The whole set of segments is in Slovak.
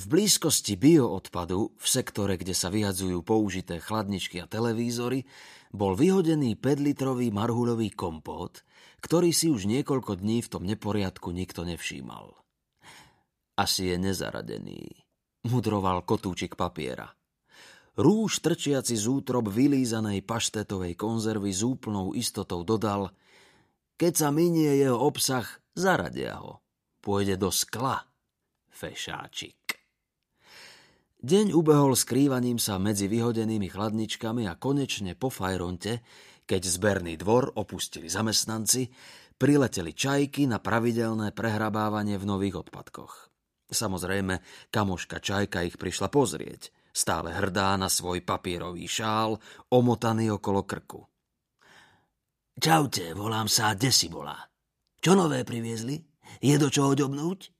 V blízkosti bioodpadu, v sektore, kde sa vyhadzujú použité chladničky a televízory, bol vyhodený 5-litrový marhulový kompót, ktorý si už niekoľko dní v tom neporiadku nikto nevšímal. Asi je nezaradený, mudroval kotúčik papiera. Rúž trčiaci z útrob vylízanej paštetovej konzervy s úplnou istotou dodal, keď sa minie jeho obsah, zaradia ho. Pôjde do skla, fešáčik. Deň ubehol skrývaním sa medzi vyhodenými chladničkami a konečne po fajronte, keď zberný dvor opustili zamestnanci, prileteli čajky na pravidelné prehrabávanie v nových odpadkoch. Samozrejme, kamoška čajka ich prišla pozrieť, stále hrdá na svoj papierový šál, omotaný okolo krku. Čaute, volám sa Desibola. Čo nové priviezli? Je do čoho ďobnúť?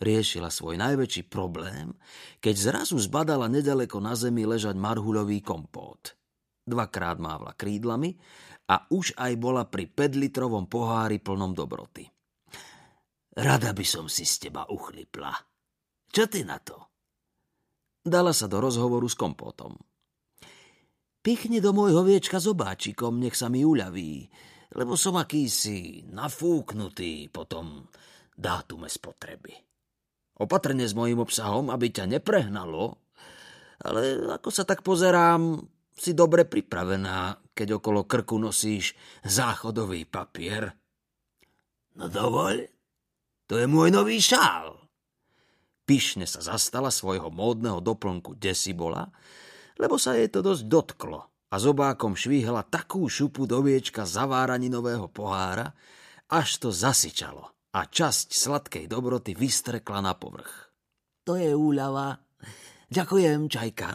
Riešila svoj najväčší problém, keď zrazu zbadala nedaleko na zemi ležať marhuľový kompót. Dvakrát mávla krídlami a už aj bola pri 5-litrovom pohári plnom dobroty. Rada by som si z teba uchlipla. Čo ty na to? Dala sa do rozhovoru s kompótom. Pichni do môjho viečka s obáčikom, nech sa mi uľaví, lebo som akýsi nafúknutý potom dátume spotreby. Opatrne s mojim obsahom, aby ťa neprehnalo, ale ako sa tak pozerám, si dobre pripravená, keď okolo krku nosíš záchodový papier. No dovoľ, to je môj nový šál. Pyšne sa zastala svojho módneho doplnku desibola, lebo sa jej to dosť dotklo a zobákom švíhala takú šupu do viečka zaváraninového pohára, až to zasyčalo a časť sladkej dobroty vystrekla na povrch. To je úľava. Ďakujem, Čajka.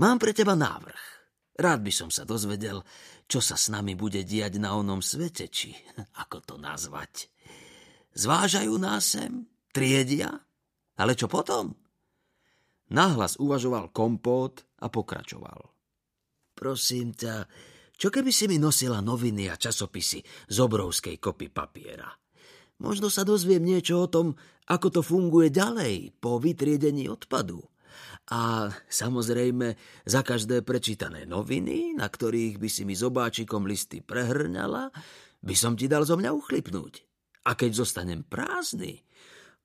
Mám pre teba návrh. Rád by som sa dozvedel, čo sa s nami bude diať na onom svete, či ako to nazvať. Zvážajú nás sem? Triedia? Ale čo potom? Nahlas uvažoval kompót a pokračoval. Prosím ťa, čo keby si mi nosila noviny a časopisy z obrovskej kopy papiera? Možno sa dozviem niečo o tom, ako to funguje ďalej po vytriedení odpadu. A samozrejme, za každé prečítané noviny, na ktorých by si mi zobáčikom listy prehrňala, by som ti dal zo mňa uchlipnúť. A keď zostanem prázdny,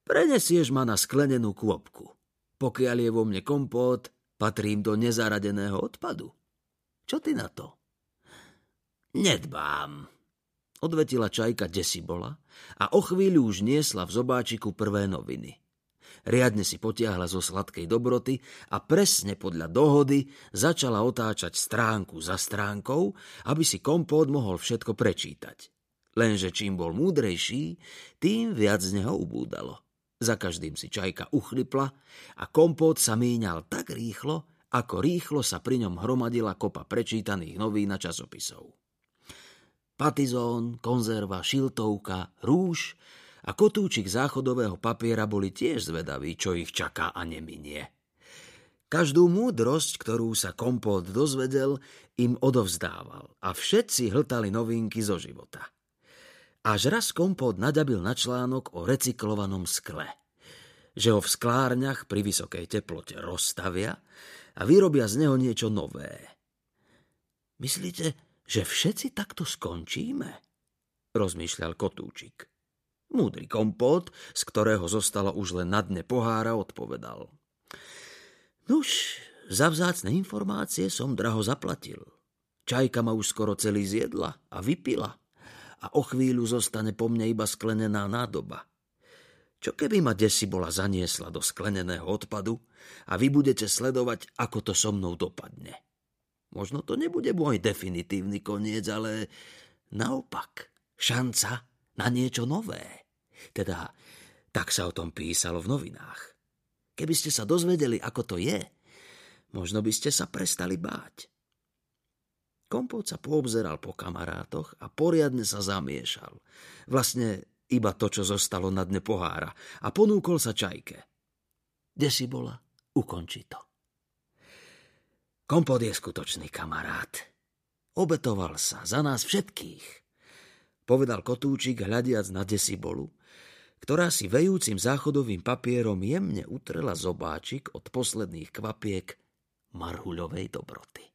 prenesieš ma na sklenenú kôpku. Pokiaľ je vo mne kompót, patrím do nezaradeného odpadu. Čo ty na to? Nedbám, odvetila čajka desibola a o chvíľu už niesla v zobáčiku prvé noviny. Riadne si potiahla zo sladkej dobroty a presne podľa dohody začala otáčať stránku za stránkou, aby si kompót mohol všetko prečítať. Lenže čím bol múdrejší, tým viac z neho ubúdalo. Za každým si čajka uchlipla a kompót sa míňal tak rýchlo, ako rýchlo sa pri ňom hromadila kopa prečítaných novín a časopisov patizón, konzerva, šiltovka, rúž a kotúčik záchodového papiera boli tiež zvedaví, čo ich čaká a neminie. Každú múdrosť, ktorú sa kompót dozvedel, im odovzdával a všetci hltali novinky zo života. Až raz kompót nadabil na článok o recyklovanom skle, že ho v sklárniach pri vysokej teplote rozstavia a vyrobia z neho niečo nové. Myslíte, že všetci takto skončíme? Rozmýšľal kotúčik. Múdry kompót, z ktorého zostalo už len na dne pohára, odpovedal. Nuž, za vzácne informácie som draho zaplatil. Čajka ma už skoro celý zjedla a vypila. A o chvíľu zostane po mne iba sklenená nádoba. Čo keby ma desi bola zaniesla do skleneného odpadu a vy budete sledovať, ako to so mnou dopadne. Možno to nebude môj definitívny koniec, ale naopak šanca na niečo nové. Teda, tak sa o tom písalo v novinách. Keby ste sa dozvedeli, ako to je, možno by ste sa prestali báť. Kompot sa poobzeral po kamarátoch a poriadne sa zamiešal. Vlastne iba to, čo zostalo na dne pohára a ponúkol sa čajke. Kde si bola? Ukonči to. Kompot je skutočný kamarát. Obetoval sa za nás všetkých, povedal kotúčik hľadiac na desibolu, ktorá si vejúcim záchodovým papierom jemne utrela zobáčik od posledných kvapiek marhuľovej dobroty.